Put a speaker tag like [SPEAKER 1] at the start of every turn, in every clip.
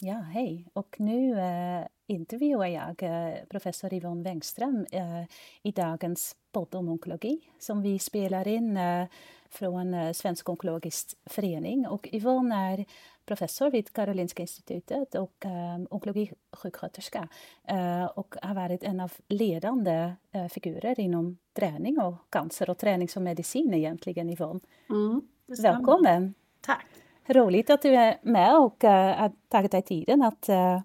[SPEAKER 1] Ja, hej. Och nu eh, intervjuar jag eh, professor Yvonne Wengström eh, i dagens podd om onkologi som vi spelar in eh, från eh, Svensk onkologisk förening. Och Yvonne är professor vid Karolinska institutet och eh, onkologisjuksköterska eh, och har varit en av ledande figurer inom träning och cancer och träning som medicin egentligen, Yvonne. Mm, Välkommen!
[SPEAKER 2] Tack!
[SPEAKER 1] Roligt att du är med och eh, uh, har tagit dig tiden att, uh,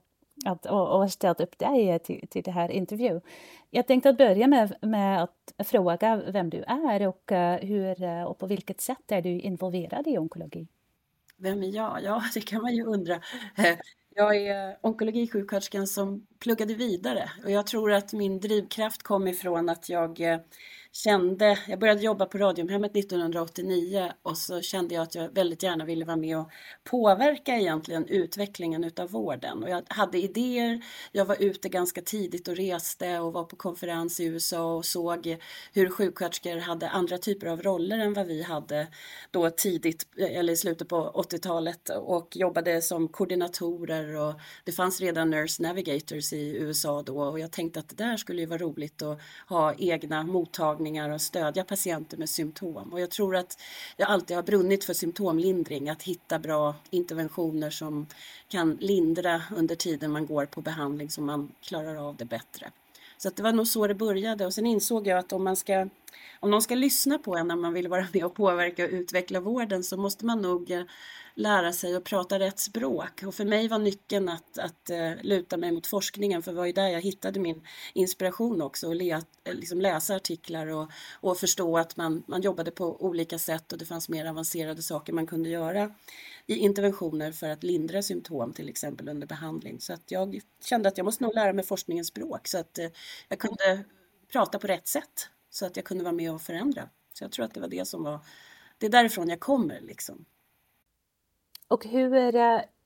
[SPEAKER 1] att, och, och ställt upp dig eh, till, till det här intervju. Jag tänkte att börja med, med att fråga vem du är och, uh, hur, och på vilket sätt är du involverad i onkologi?
[SPEAKER 2] Vem är jag? Ja, det kan man ju undra. Jag är onkologisjuksköterskan som pluggade vidare och jag tror att min drivkraft kom ifrån att jag kände, jag började jobba på Radiumhemmet 1989 och så kände jag att jag väldigt gärna ville vara med och påverka egentligen utvecklingen utav vården. Och jag hade idéer, jag var ute ganska tidigt och reste och var på konferens i USA och såg hur sjuksköterskor hade andra typer av roller än vad vi hade då tidigt, eller i slutet på 80-talet och jobbade som koordinatorer och det fanns redan Nurse Navigators i USA då och jag tänkte att det där skulle ju vara roligt att ha egna mottagningar mottagningar och stödja patienter med symptom. Och jag tror att jag alltid har brunnit för symptomlindring, att hitta bra interventioner som kan lindra under tiden man går på behandling så man klarar av det bättre. Så det var nog så det började och sen insåg jag att om man ska om någon ska lyssna på en när man vill vara med och påverka och utveckla vården så måste man nog eh, lära sig att prata rätt språk. Och för mig var nyckeln att, att eh, luta mig mot forskningen, för det var ju där jag hittade min inspiration också, och le, liksom läsa artiklar och, och förstå att man, man jobbade på olika sätt och det fanns mer avancerade saker man kunde göra i interventioner för att lindra symptom, till exempel under behandling. Så att jag kände att jag måste nog lära mig forskningens språk så att uh, jag kunde prata på rätt sätt så att jag kunde vara med och förändra. Så jag tror att det var det som var, det är därifrån jag kommer liksom.
[SPEAKER 1] Och hur,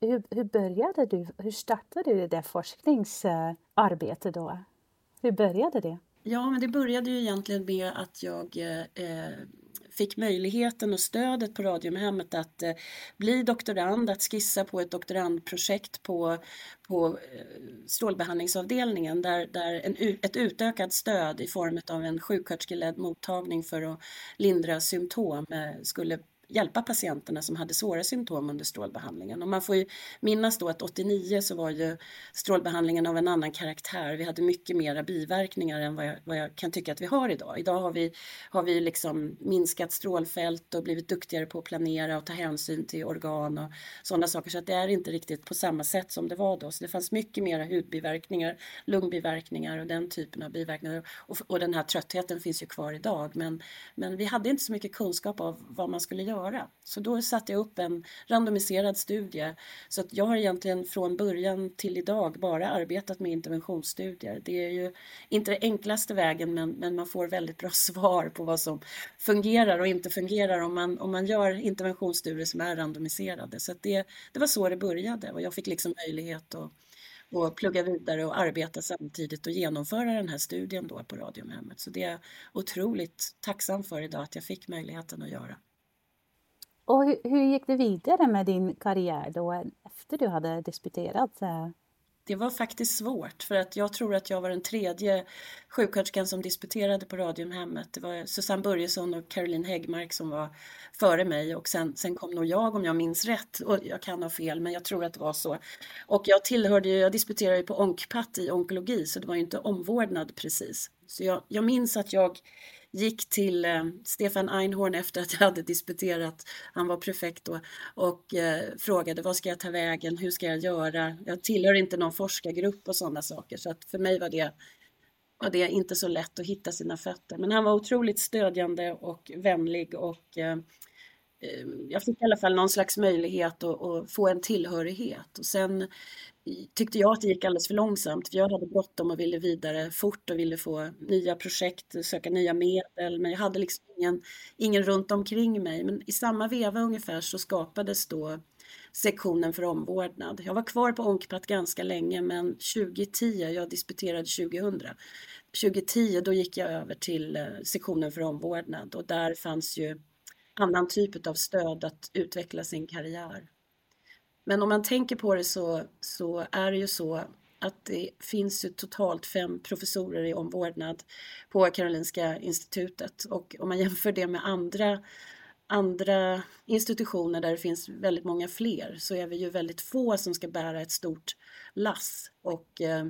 [SPEAKER 1] hur, hur började du, hur startade du det forskningsarbetet då? Hur började det?
[SPEAKER 2] Ja, men det började ju egentligen med att jag eh, fick möjligheten och stödet på Radiumhemmet att eh, bli doktorand, att skissa på ett doktorandprojekt på, på eh, strålbehandlingsavdelningen där, där en, ett utökat stöd i form av en sjuksköterskeledd mottagning för att lindra symptom eh, skulle hjälpa patienterna som hade svåra symptom under strålbehandlingen. Och man får ju minnas då att 89 så var ju strålbehandlingen av en annan karaktär. Vi hade mycket mera biverkningar än vad jag, vad jag kan tycka att vi har idag. Idag har vi, har vi liksom minskat strålfält och blivit duktigare på att planera och ta hänsyn till organ och sådana saker. Så att det är inte riktigt på samma sätt som det var då. Så det fanns mycket mera hudbiverkningar, lungbiverkningar och den typen av biverkningar. Och, och den här tröttheten finns ju kvar idag. Men, men vi hade inte så mycket kunskap av vad man skulle göra göra. Så då satte jag upp en randomiserad studie. Så att jag har egentligen från början till idag bara arbetat med interventionsstudier. Det är ju inte den enklaste vägen men, men man får väldigt bra svar på vad som fungerar och inte fungerar om man, om man gör interventionsstudier som är randomiserade. Så det, det var så det började och jag fick liksom möjlighet att och plugga vidare och arbeta samtidigt och genomföra den här studien då på Radiumhemmet. Så det är jag otroligt tacksam för idag att jag fick möjligheten att göra.
[SPEAKER 1] Och hur, hur, gick det vidare med din karriär då efter du hade disputerat? Eh?
[SPEAKER 2] Det var faktiskt svårt för att jag tror att jag var den tredje sjuksköterskan som disputerade på Radiumhemmet. Det var Susanne Börjesson och Caroline Häggmark som var före mig och sen, sen kom nog jag om jag minns rätt och jag kan ha fel men jag tror att det var så. Och jag tillhörde ju, jag disputerade ju på ONKPAT i onkologi så det var ju inte omvårdnad precis. Så jag, jag minns att jag gick till eh, Stefan Einhorn efter att jag hade disputerat, han var prefekt då, och eh, frågade vad ska jag ta vägen, hur ska jag göra? Jag tillhör inte någon forskargrupp och sådana saker så att för mig var det, var det inte så lätt att hitta sina fötter. Men han var otroligt stödjande och vänlig och eh, eh jag fick i alla fall någon slags möjlighet att, att, få en tillhörighet. Och sen tyckte jag att det gick alldeles för långsamt. För jag hade bråttom och ville vidare fort och ville få nya projekt, söka nya medel. Men jag hade liksom ingen, ingen runt omkring mig. Men i samma veva ungefär så skapades då sektionen för omvårdnad. Jag var kvar på OnkPAT ganska länge men 2010, jag disputerade 2000, 2010 då gick jag över till eh, sektionen för omvårdnad och där fanns ju annan typ av stöd att utveckla sin karriär. Men om man tänker på det så, så är det ju så att det finns ju totalt fem professorer i omvårdnad på Karolinska institutet. Och om man jämför det med andra andra institutioner där det finns väldigt många fler så är vi ju väldigt få som ska bära ett stort lass. Och eh,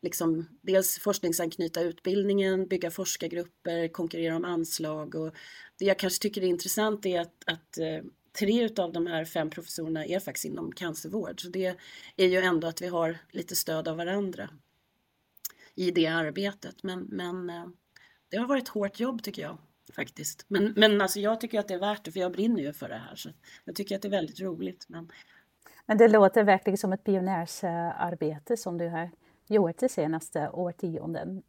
[SPEAKER 2] liksom dels forskningsanknyta utbildningen, bygga forskargrupper, konkurrera om anslag. Och det jag kanske tycker är intressant är att, att eh, tre av de här fem professorerna är faktiskt inom cancervård så det är ju ändå att vi har lite stöd av varandra i det arbetet men, men eh, det har varit hårt jobb tycker jag faktiskt. Men, men alltså jag tycker att det är värt det för jag brinner ju för det här. Så jag tycker att det är väldigt roligt. Men,
[SPEAKER 1] men det låter verkligen som ett pionjärsarbete som du har gjort de senaste årtionden.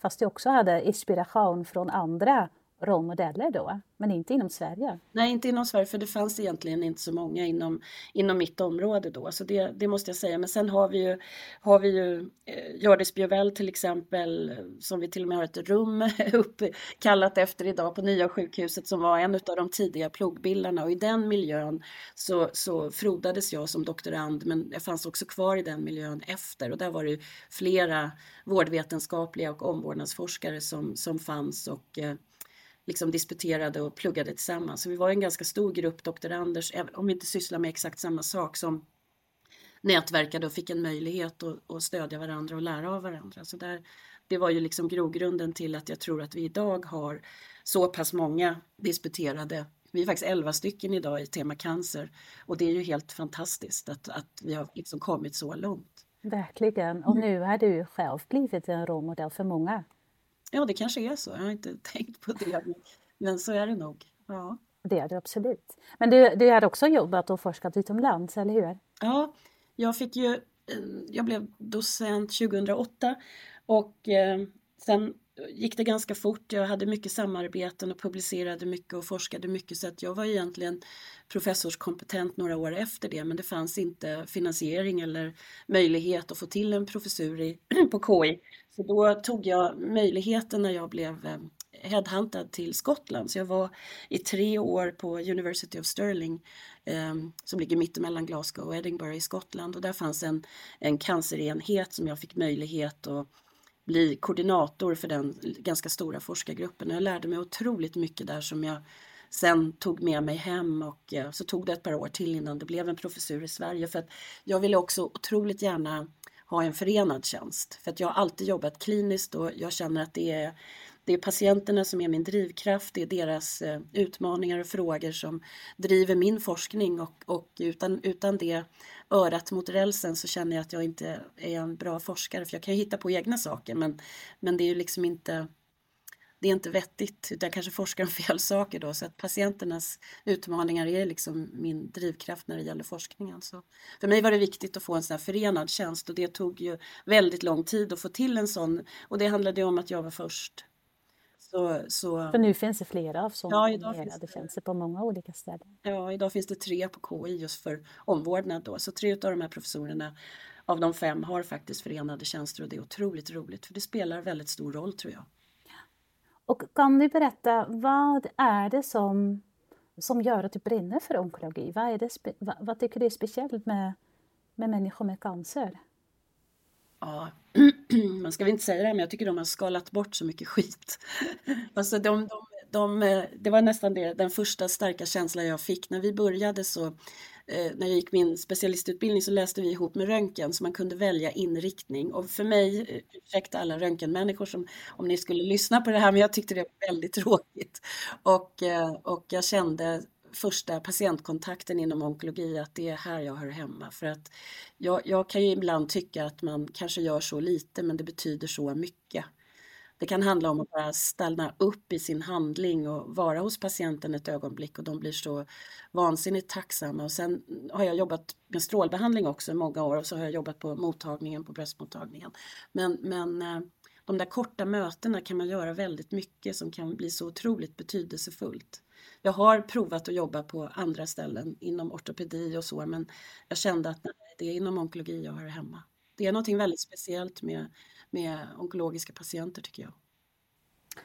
[SPEAKER 1] Fast du också hade inspiration från andra rollmodeller då, men inte inom Sverige?
[SPEAKER 2] Nej, inte inom Sverige, för det fanns egentligen inte så många inom, inom mitt område då, så det, det måste jag säga. Men sen har vi ju, har vi ju eh, Hjördis Björvell till exempel, som vi till och med har ett rum uppkallat efter idag på Nya sjukhuset, som var en av de tidiga plogbillarna och i den miljön så, så frodades jag som doktorand, men jag fanns också kvar i den miljön efter och där var det flera vårdvetenskapliga och omvårdnadsforskare som, som fanns och eh, liksom disputerade och pluggade tillsammans. Så vi var en ganska stor grupp doktorander, även om vi inte sysslar med exakt samma sak, som nätverkade och fick en möjlighet att, att stödja varandra och lära av varandra. Så där, det var ju liksom grogrunden till att jag tror att vi idag har så pass många disputerade vi är faktiskt 11 stycken idag i tema cancer och det är ju helt fantastiskt att, att vi har liksom kommit så långt.
[SPEAKER 1] Verkligen, och nu har du själv blivit en rollmodell för många.
[SPEAKER 2] Ja, det kanske är så. Jag har inte tänkt på det, men så är det nog. Ja.
[SPEAKER 1] Det är det absolut. Men du, du har också jobbat och forskat utomlands, eller hur?
[SPEAKER 2] Ja, jag fick ju... Eh, jag blev docent 2008 och eh, sen gick det ganska fort. Jag hade mycket samarbeten och publicerade mycket och forskade mycket så att jag var egentligen professorskompetent några år efter det men det fanns inte finansiering eller möjlighet att få till en professur i, på KI. Så då tog jag möjligheten när jag blev eh, headhuntad till Skottland. Så jag var i tre år på University of Stirling eh, som ligger mittemellan Glasgow och Edinburgh i Skottland och där fanns en, en cancerenhet som jag fick möjlighet att bli koordinator för den ganska stora forskargruppen. Jag lärde mig otroligt mycket där som jag sen tog med mig hem och eh, så tog det ett par år till innan det blev en professur i Sverige för att jag ville också otroligt gärna ha en förenad tjänst för att jag har alltid jobbat kliniskt och jag känner att det är det är patienterna som är min drivkraft, det är deras eh, utmaningar och frågor som driver min forskning och, och utan, utan det örat mot rälsen så känner jag att jag inte är en bra forskare för jag kan ju hitta på egna saker men, men det är ju liksom inte det är inte vettigt utan jag kanske forskar om fel saker då så att patienternas utmaningar är liksom min drivkraft när det gäller forskningen. Så för mig var det viktigt att få en sån här förenad tjänst och det tog ju väldigt lång tid att få till en sån och det handlade om att jag var först
[SPEAKER 1] så, så... För nu finns det flera av sådana ja, det... tjänster på många olika ställen.
[SPEAKER 2] Ja, idag finns det tre på KI just för omvårdnad då. Så tre av de här professorerna av de fem har faktiskt förenade tjänster och det är otroligt roligt för det spelar väldigt stor roll tror jag.
[SPEAKER 1] Och kan du berätta, vad är det som, som gör att du brinner för onkologi? Vad, är det, vad, vad tycker du är speciellt med, med människor med cancer?
[SPEAKER 2] Ja, man ska väl inte säga det, men jag tycker de har skalat bort så mycket skit. Alltså de, de, de, eh, det var nästan det, den första starka känslan jag fick. När vi började så, eh, när jag gick min specialistutbildning så läste vi ihop med röntgen så man kunde välja inriktning. Och för mig, eh, ursäkta alla röntgenmänniskor som, om ni skulle lyssna på det här, men jag tyckte det var väldigt tråkigt. Och, och jag kände första patientkontakten inom onkologi att det är här jag hör hemma. För att jag, jag kan ju ibland tycka att man kanske gör så lite men det betyder så mycket. Det kan handla om att bara stanna upp i sin handling och vara hos patienten ett ögonblick och de blir så vansinnigt tacksamma. Och sen har jag jobbat med strålbehandling också i många år och så har jag jobbat på mottagningen, på bröstmottagningen. Men, men eh, de där korta mötena kan man göra väldigt mycket som kan bli så otroligt betydelsefullt. Jag har provat att jobba på andra ställen inom ortopedi och så men jag kände att nej, det är inom onkologi jag hör hemma. Det är något väldigt speciellt med, med onkologiska patienter tycker jag.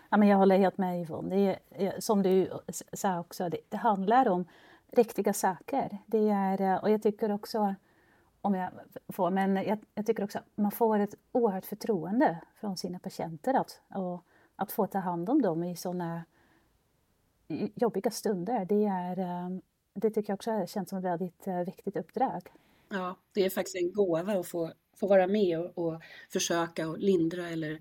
[SPEAKER 1] Ja, men jag håller helt med Yvonne. Det är, eh, som du sa också, det, det handlar om riktiga saker. Det är, eh, och jag tycker också, om jag får, men jag, jag tycker också att man får ett oerhört förtroende från sina patienter att, och, att få ta hand om dem i sådana jobbiga stunder. Det, är, eh, det tycker jag också känns som ett väldigt eh, viktigt uppdrag.
[SPEAKER 2] Ja, det är faktiskt en gåva att få, få vara med och, och försöka och lindra eller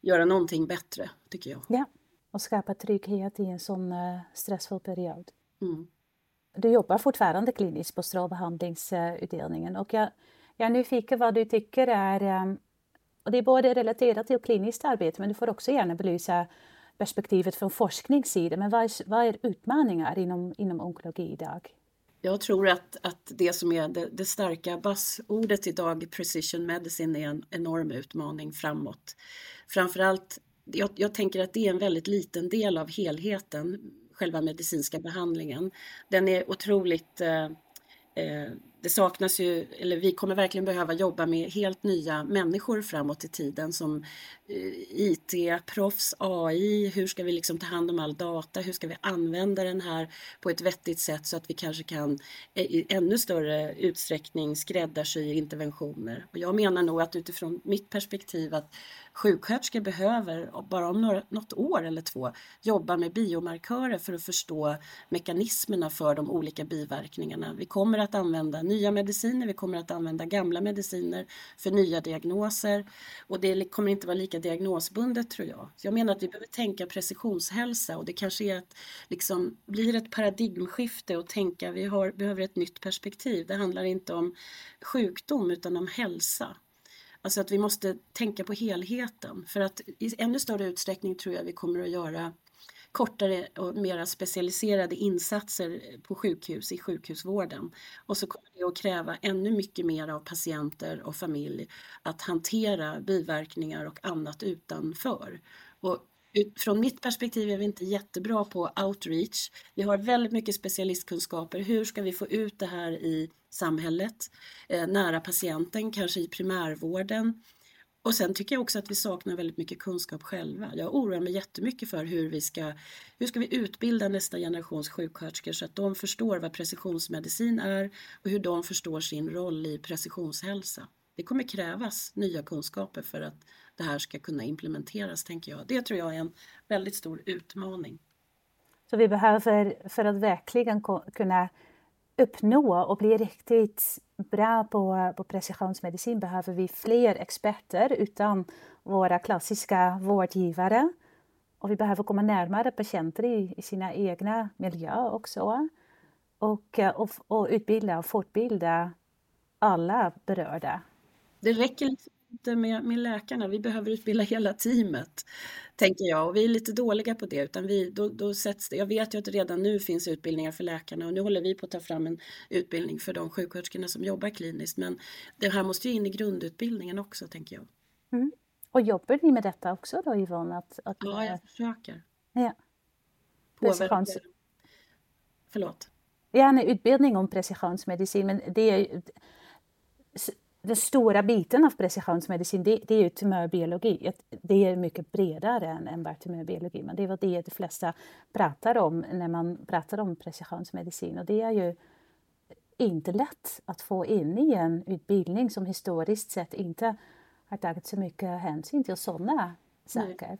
[SPEAKER 2] göra någonting bättre, tycker jag.
[SPEAKER 1] Ja, och skapa trygghet i en sån stressfull period. Mm du jobbar fortfarande kliniskt på strålbehandlingsutdelningen och jag, jag är nyfiken vad du tycker är, och det är både relaterat till kliniskt arbete men du får också gärna belysa perspektivet från forskningssidan. Men vad är, vad är utmaningar inom, inom onkologi idag?
[SPEAKER 2] Jag tror att, att det som är det, det starka bassordet idag, precision medicine, är en enorm utmaning framåt. Framförallt, jag, jag tänker att det är en väldigt liten del av helheten själva medicinska behandlingen. Den är otroligt eh, eh, det saknas ju, eller vi kommer verkligen behöva jobba med helt nya människor framåt i tiden som IT-proffs, AI, hur ska vi liksom ta hand om all data, hur ska vi använda den här på ett vettigt sätt så att vi kanske kan i ännu större utsträckning skräddarsy interventioner. Och jag menar nog att utifrån mitt perspektiv att sjuksköterskor behöver, bara om några, något år eller två, jobba med biomarkörer för att förstå mekanismerna för de olika biverkningarna. Vi kommer att använda nya mediciner, vi kommer att använda gamla mediciner för nya diagnoser och det kommer inte vara lika diagnosbundet tror jag. Jag menar att vi behöver tänka precisionshälsa och det kanske är att liksom blir ett paradigmskifte och tänka vi har, behöver ett nytt perspektiv. Det handlar inte om sjukdom utan om hälsa. Alltså att vi måste tänka på helheten för att i ännu större utsträckning tror jag vi kommer att göra kortare och mera specialiserade insatser på sjukhus i sjukhusvården. Och så kommer det att kräva ännu mycket mer av patienter och familj att hantera biverkningar och annat utanför. Och från mitt perspektiv är vi inte jättebra på outreach. Vi har väldigt mycket specialistkunskaper. Hur ska vi få ut det här i samhället, eh, nära patienten, kanske i primärvården? Och sen tycker jag också att vi saknar väldigt mycket kunskap själva. Jag oroar mig jättemycket för hur vi ska, hur ska vi utbilda nästa generations sjuksköterskor så att de förstår vad precisionsmedicin är och hur de förstår sin roll i precisionshälsa. Det kommer krävas nya kunskaper för att det här ska kunna implementeras, tänker jag. Det tror jag är en väldigt stor utmaning.
[SPEAKER 1] Så vi behöver, för att verkligen kunna uppnå och bli riktigt bra på, på precisionsmedicin behöver vi fler experter utan våra klassiska vårdgivare. Och vi behöver komma närmare patienter i, i sina egna miljöer också. Och, och, och utbilda och fortbilda alla berörda.
[SPEAKER 2] Det räcker liksom med, med läkarna, vi behöver utbilda hela teamet, tänker jag. Och vi är lite dåliga på det, utan vi, då, då sätts det, jag vet ju att redan nu finns utbildningar för läkarna och nu håller vi på att ta fram en utbildning för de sjuksköterskorna som jobbar kliniskt. Men det här måste ju in i grundutbildningen också, tänker jag.
[SPEAKER 1] Mm. Och jobbar ni med detta också då Yvonne? Att, att
[SPEAKER 2] ja, jag försöker.
[SPEAKER 1] Ja.
[SPEAKER 2] Påverka. Förlåt?
[SPEAKER 1] Ja, en utbildning om precisionsmedicin, men det är den stora biten av precisionsmedicin det, det är ju tumörbiologi. Det är mycket bredare än, än bara tumörbiologi, men det är väl det de flesta pratar om när man pratar om precisionsmedicin. Och det är ju inte lätt att få in i en utbildning som historiskt sett inte har tagit så mycket hänsyn till sådana saker. Nej.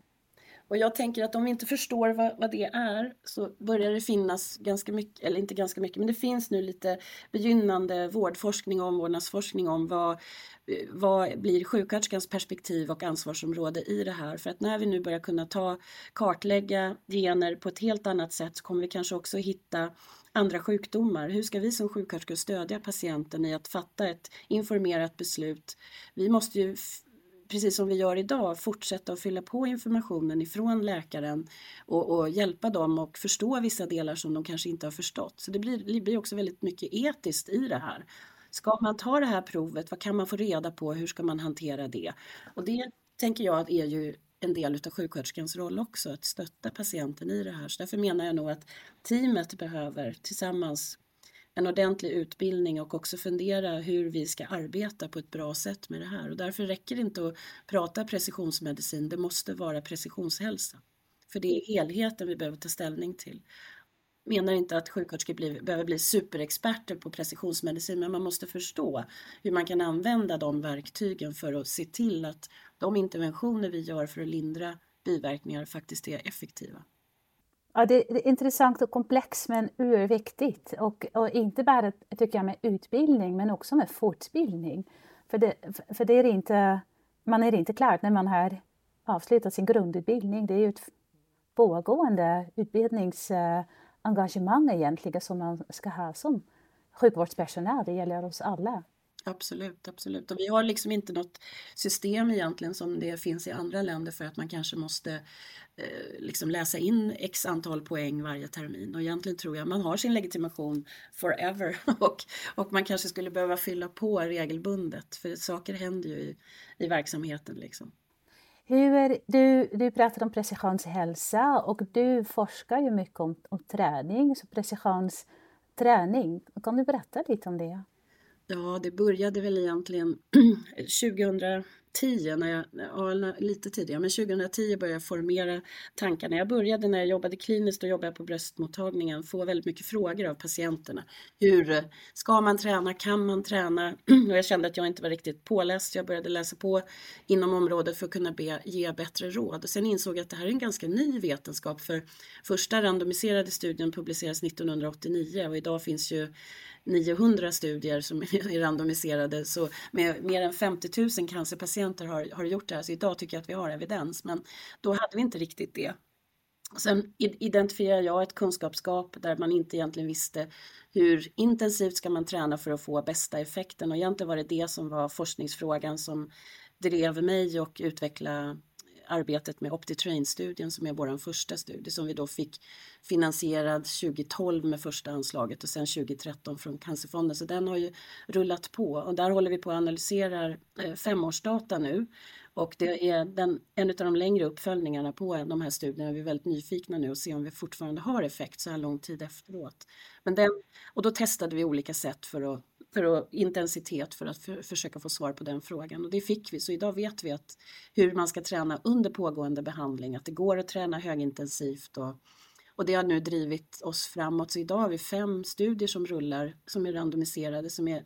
[SPEAKER 2] Och jag tänker att om vi inte förstår vad, vad det är så börjar det finnas ganska mycket, eller inte ganska mycket, men det finns nu lite begynnande vårdforskning och omvårdnadsforskning om vad, vad blir sjuksköterskans perspektiv och ansvarsområde i det här? För att när vi nu börjar kunna ta, kartlägga gener på ett helt annat sätt så kommer vi kanske också hitta andra sjukdomar. Hur ska vi som sjuksköterskor stödja patienten i att fatta ett informerat beslut? Vi måste ju precis som vi gör idag, fortsätta att fylla på informationen ifrån läkaren och, och, hjälpa dem och förstå vissa delar som de kanske inte har förstått. Så det blir, det blir också väldigt mycket etiskt i det här. Ska man ta det här provet, vad kan man få reda på, hur ska man hantera det? Och det tänker jag är ju en del av sjuksköterskans roll också, att stötta patienten i det här. Så därför menar jag nog att teamet behöver tillsammans en ordentlig utbildning och också fundera hur vi ska arbeta på ett bra sätt med det här. Och därför räcker det inte att prata precisionsmedicin, det måste vara precisionshälsa. För det är helheten vi behöver ta ställning till. menar inte att sjuksköterskor behöver bli superexperter på precisionsmedicin, men man måste förstå hur man kan använda de verktygen för att se till att de interventioner vi gör för att lindra biverkningar faktiskt är effektiva.
[SPEAKER 1] Ja, det är intressant och komplext men urviktigt. Och, och inte bara tycker jag med utbildning men också med fortbildning. För det, för det är inte, man är inte klar när man har avslutat sin grundutbildning. Det är ju ett pågående utbildningsengagemang egentligen som man ska ha som sjukvårdspersonal. Det gäller oss alla.
[SPEAKER 2] Absolut, absolut. Och vi har liksom inte något system egentligen som det finns i andra länder för att man kanske måste eh, liksom läsa in x antal poäng varje termin. Och egentligen tror jag man har sin legitimation forever och, och man kanske skulle behöva fylla på regelbundet för saker händer ju i, i verksamheten. Liksom.
[SPEAKER 1] Hur, du, du pratar om precisionshälsa och du forskar ju mycket om, om träning, så precisionsträning. Kan du berätta lite om det?
[SPEAKER 2] Ja, det började väl egentligen 2010, när jag, ja, lite tidigare, men 2010 började jag formera tankarna. Jag började när jag jobbade kliniskt och jobbade på bröstmottagningen få väldigt mycket frågor av patienterna. Hur ska man träna? Kan man träna? Och jag kände att jag inte var riktigt påläst. Jag började läsa på inom området för att kunna be, ge bättre råd. Och sen insåg jag att det här är en ganska ny vetenskap för första randomiserade studien publicerades 1989 och idag finns ju 900 studier som är randomiserade så med mer än 50 000 cancerpatienter har, har gjort det här så idag tycker jag att vi har evidens men då hade vi inte riktigt det. Sen identifierar jag ett kunskapsgap där man inte egentligen visste hur intensivt ska man träna för att få bästa effekten och egentligen var det det som var forskningsfrågan som drev mig och utveckla arbetet med OptiTrain-studien som är vår första studie som vi då fick finansierad 2012 med första anslaget och sen 2013 från Cancerfonden. Så den har ju rullat på och där håller vi på att analysera eh, femårsdata nu och det är den, en av de längre uppföljningarna på de här studierna. Vi är väldigt nyfikna nu och se om vi fortfarande har effekt så här lång tid efteråt. Men den, och då testade vi olika sätt för att för att, intensitet för att för, försöka få svar på den frågan och det fick vi. Så idag vet vi att hur man ska träna under pågående behandling, att det går att träna högintensivt och, och det har nu drivit oss framåt. Så idag har vi fem studier som rullar som är randomiserade som är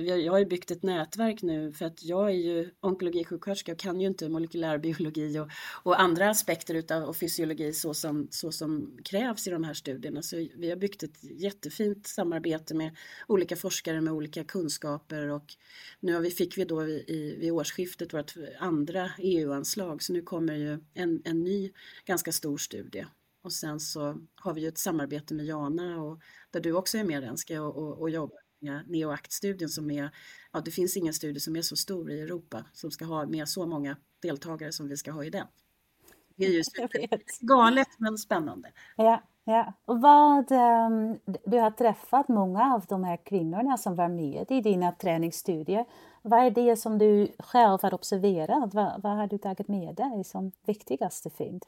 [SPEAKER 2] jag har ju byggt ett nätverk nu för att jag är ju onkologisjuksköterska och kan ju inte molekylärbiologi och, och andra aspekter utav och fysiologi så som, så som krävs i de här studierna. Så vi har byggt ett jättefint samarbete med olika forskare med olika kunskaper och nu har vi, fick vi då i, vid årsskiftet vårt andra EU-anslag så nu kommer ju en, en ny ganska stor studie. Och sen så har vi ju ett samarbete med Jana och där du också är med Renske och, och, och jobbar NeoAct-studien som är, ja det finns ingen studie som är så stor i Europa som ska ha med så många deltagare som vi ska ha i den. Det är ju galet men spännande.
[SPEAKER 1] Ja, ja. Och vad, um, du har träffat många av de här kvinnorna som var med i dina träningsstudier. Vad är det som du själv har observerat? Vad, vad har du tagit med dig som viktigaste fynd?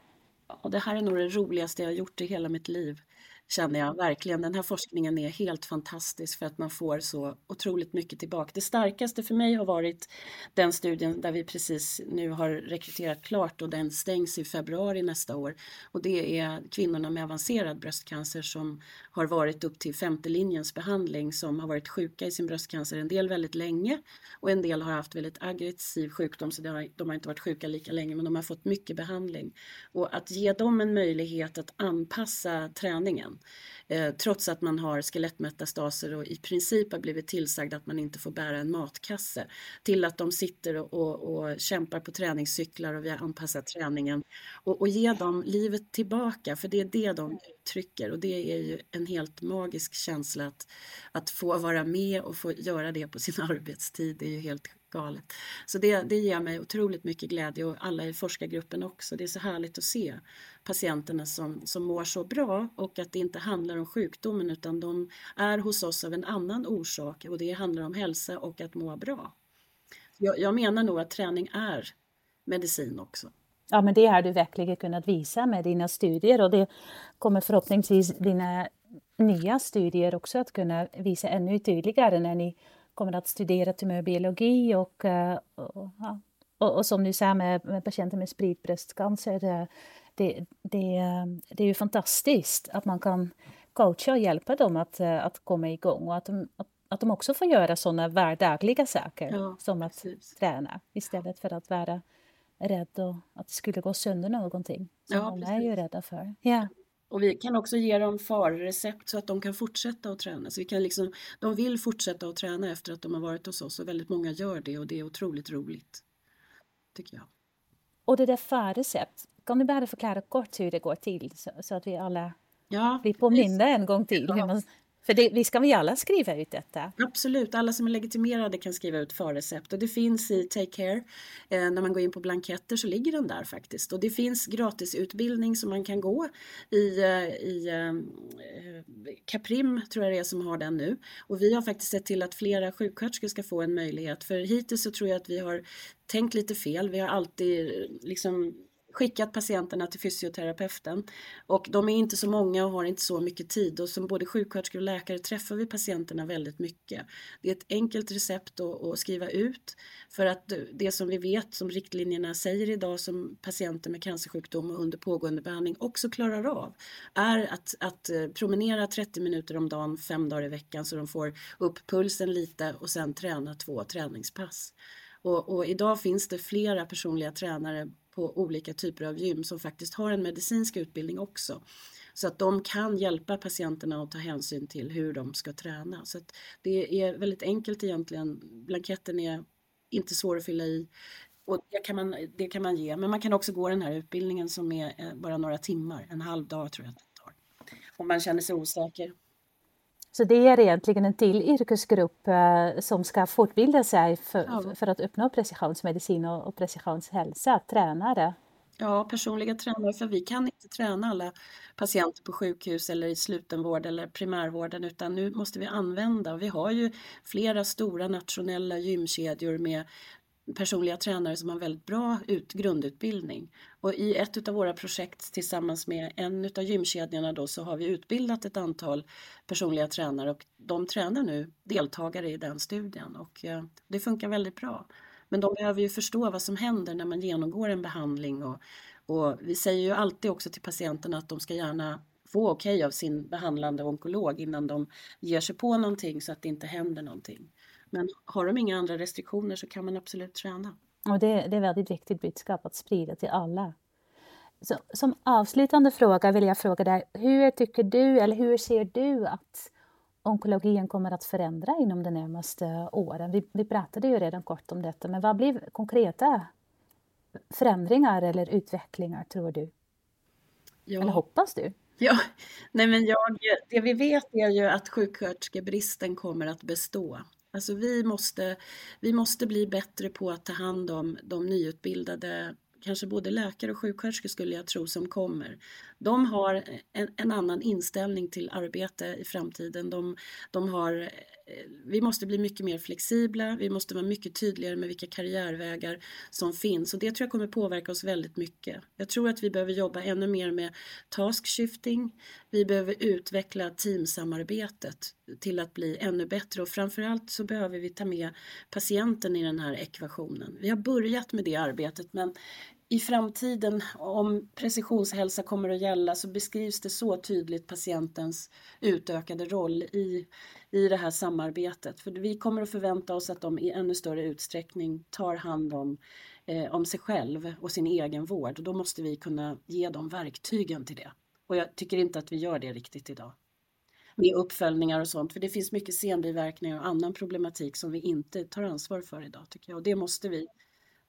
[SPEAKER 2] Ja, det här är nog det roligaste jag har gjort i hela mitt liv känner jag verkligen. Den här forskningen är helt fantastisk för att man får så otroligt mycket tillbaka. Det starkaste för mig har varit den studien där vi precis nu har rekryterat klart och den stängs i februari nästa år. Och det är kvinnorna med avancerad bröstcancer som har varit upp till femte linjens behandling som har varit sjuka i sin bröstcancer, en del väldigt länge och en del har haft väldigt aggressiv sjukdom så har, de har inte varit sjuka lika länge men de har fått mycket behandling. Och att ge dem en möjlighet att anpassa träningen Eh, trots att man har skelettmetastaser och i princip har blivit tillsagd att man inte får bära en matkasse. Till att de sitter och, och, och kämpar på träningscyklar och vi har anpassat träningen. Och, och ge dem livet tillbaka, för det är det de uttrycker och det är ju en helt magisk känsla att, att få vara med och få göra det på sin arbetstid. Det är ju helt galet. Så det, det ger mig otroligt mycket glädje och alla i forskargruppen också. Det är så härligt att se patienterna som, som mår så bra och att det inte handlar om sjukdomen utan de är hos oss av en annan orsak och det handlar om hälsa och att må bra. Jag, jag menar nog att träning är medicin också.
[SPEAKER 1] Ja, men det har du verkligen kunnat visa med dina studier och det kommer förhoppningsvis dina nya studier också att kunna visa ännu tydligare när ni kommer att studera tumörbiologi och, eh, och, och, och som du sa med, med patienter med spridbröstcancer, eh, det, det, det är ju fantastiskt att man kan coacha och hjälpa dem att, att komma igång och att de, att, att de också får göra sådana vardagliga saker
[SPEAKER 2] Ja,
[SPEAKER 1] som att
[SPEAKER 2] precis.
[SPEAKER 1] träna istället för att vara rädd och att det skulle gå sönder någonting som
[SPEAKER 2] Ja,
[SPEAKER 1] de är ju rädda för. Ja.
[SPEAKER 2] Och vi kan också ge dem farrecept så att de kan fortsätta att träna. Så vi kan liksom, de vill fortsätta att träna efter att de har varit hos oss och väldigt många gör det och det är otroligt roligt. Tycker jag.
[SPEAKER 1] Och det där farrecept, kan du bara förklara kort hur det går till så, så att vi alla
[SPEAKER 2] Ja,
[SPEAKER 1] blir påminda en gång till? Hur
[SPEAKER 2] Ja.
[SPEAKER 1] man, för det, vi ska vi alla skriva ut detta?
[SPEAKER 2] Absolut, alla som är legitimerade kan skriva ut förrecept och det finns i Take Care. Eh, när man går in på blanketter så ligger den där faktiskt och det finns gratisutbildning som man kan gå i, eh, i eh, Caprim tror jag det är som har den nu och vi har faktiskt sett till att flera sjuksköterskor ska få en möjlighet för hittills så tror jag att vi har tänkt lite fel. Vi har alltid eh, liksom skickat patienterna till fysioterapeuten och de är inte så många och har inte så mycket tid och som både sjuksköterskor och läkare träffar vi patienterna väldigt mycket. Det är ett enkelt recept att, att skriva ut för att det som vi vet som riktlinjerna säger idag som patienter med cancersjukdom och under pågående behandling också klarar av är att, att eh, promenera 30 minuter om dagen fem dagar i veckan så de får upp pulsen lite och sen träna två träningspass. Och, och idag finns det flera personliga tränare på olika typer av gym som faktiskt har en medicinsk utbildning också. Så att de kan hjälpa patienterna att ta hänsyn till hur de ska träna. Så att det är väldigt enkelt egentligen. Blanketten är inte svår att fylla i och det kan, man, det kan man ge. Men man kan också gå den här utbildningen som är eh, bara några timmar, en halv dag tror jag att det tar. Om man känner sig osäker.
[SPEAKER 1] Så det är egentligen en till yrkesgrupp eh, som ska fortbilda sig för,
[SPEAKER 2] Ja.
[SPEAKER 1] för att uppnå precisionsmedicin och, och precisionshälsa, tränare.
[SPEAKER 2] Ja, personliga tränare, för vi kan inte träna alla patienter på sjukhus eller i slutenvård eller primärvården utan nu måste vi använda, vi har ju flera stora nationella gymkedjor med personliga tränare som har väldigt bra ut, grundutbildning. Och i ett av våra projekt tillsammans med en av gymkedjorna då så har vi utbildat ett antal personliga tränare och de tränar nu deltagare i den studien och eh, det funkar väldigt bra. Men de behöver ju förstå vad som händer när man genomgår en behandling och, och vi säger ju alltid också till patienterna att de ska gärna få okej okay av sin behandlande onkolog innan de ger sig på någonting så att det inte händer någonting. Men har de inga andra restriktioner så kan man absolut träna.
[SPEAKER 1] Och det, det är väldigt viktigt budskap att sprida till alla. Så, som avslutande fråga vill jag fråga dig, hur tycker du, eller hur ser du att onkologin kommer att förändra inom de närmaste åren? Vi, vi pratade ju redan kort om detta, men vad blir konkreta förändringar eller utvecklingar tror du?
[SPEAKER 2] Ja.
[SPEAKER 1] Eller hoppas du?
[SPEAKER 2] Ja, nej men jag, det vi vet är ju att sjuksköterskebristen kommer att bestå. Alltså vi måste, vi måste bli bättre på att ta hand om de nyutbildade, kanske både läkare och sjuksköterskor skulle jag tro som kommer. De har en, en annan inställning till arbete i framtiden. De, de har, eh, vi måste bli mycket mer flexibla, vi måste vara mycket tydligare med vilka karriärvägar som finns och det tror jag kommer påverka oss väldigt mycket. Jag tror att vi behöver jobba ännu mer med task shifting, vi behöver utveckla teamsamarbetet till att bli ännu bättre och framförallt så behöver vi ta med patienten i den här ekvationen. Vi har börjat med det arbetet men i framtiden, om precisionshälsa kommer att gälla, så beskrivs det så tydligt patientens utökade roll i, i det här samarbetet. För vi kommer att förvänta oss att de i ännu större utsträckning tar hand om, eh, om sig själv och sin egen vård. Och då måste vi kunna ge dem verktygen till det. Och jag tycker inte att vi gör det riktigt idag. Med uppföljningar och sånt, för det finns mycket senbiverkningar och annan problematik som vi inte tar ansvar för idag tycker jag. Och det måste vi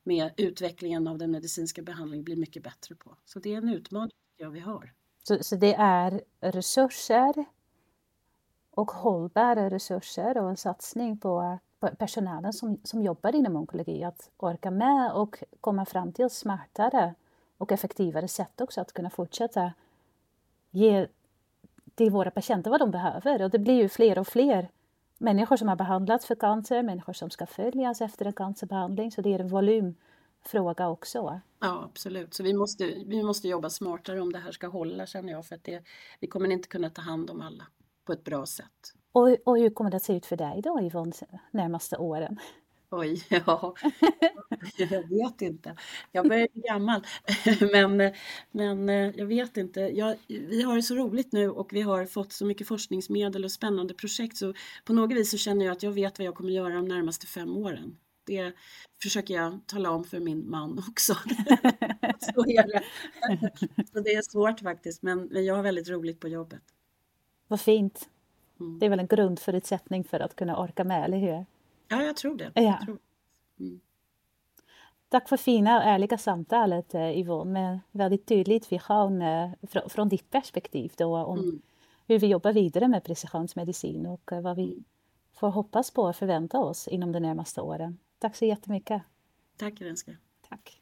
[SPEAKER 2] med utvecklingen av den medicinska behandlingen blir mycket bättre på. Så det är en utmaning vi har.
[SPEAKER 1] Så, så det är resurser och hållbara resurser och en satsning på, på personalen som, som jobbar inom onkologi att orka med och komma fram till smartare och effektivare sätt också att kunna fortsätta ge till våra patienter vad de behöver. Och det blir ju fler och fler människor som har behandlats för cancer, människor som ska följas efter en cancerbehandling. Så det är en volymfråga också.
[SPEAKER 2] Ja, absolut. Så vi måste, vi måste jobba smartare om det här ska hålla känner jag. För att det, vi kommer inte kunna ta hand om alla på ett bra sätt.
[SPEAKER 1] Och, och hur kommer det att se ut för dig då Yvonne, närmaste åren?
[SPEAKER 2] Oj, ja. Jag vet inte. Jag börjar bli gammal. Men, men jag vet inte. Jag, vi har det så roligt nu och vi har fått så mycket forskningsmedel och spännande projekt så på något vis så känner jag att jag vet vad jag kommer göra de närmaste fem åren. Det försöker jag tala om för min man också. så, är det. så det är svårt faktiskt men jag har väldigt roligt på jobbet.
[SPEAKER 1] Vad fint. Mm. Det är väl en grundförutsättning för att kunna orka med, eller hur?
[SPEAKER 2] Ja, jag tror det.
[SPEAKER 1] Ja.
[SPEAKER 2] Tror.
[SPEAKER 1] Mm. Tack för fina och ärliga samtalet eh, Yvonne väldigt tydligt vision eh, från ditt perspektiv då om mm. hur vi jobbar vidare med precisionsmedicin och eh, vad vi mm. får hoppas på och förvänta oss inom de närmaste åren. Tack så jättemycket.
[SPEAKER 2] Tack Renska.
[SPEAKER 1] Tack.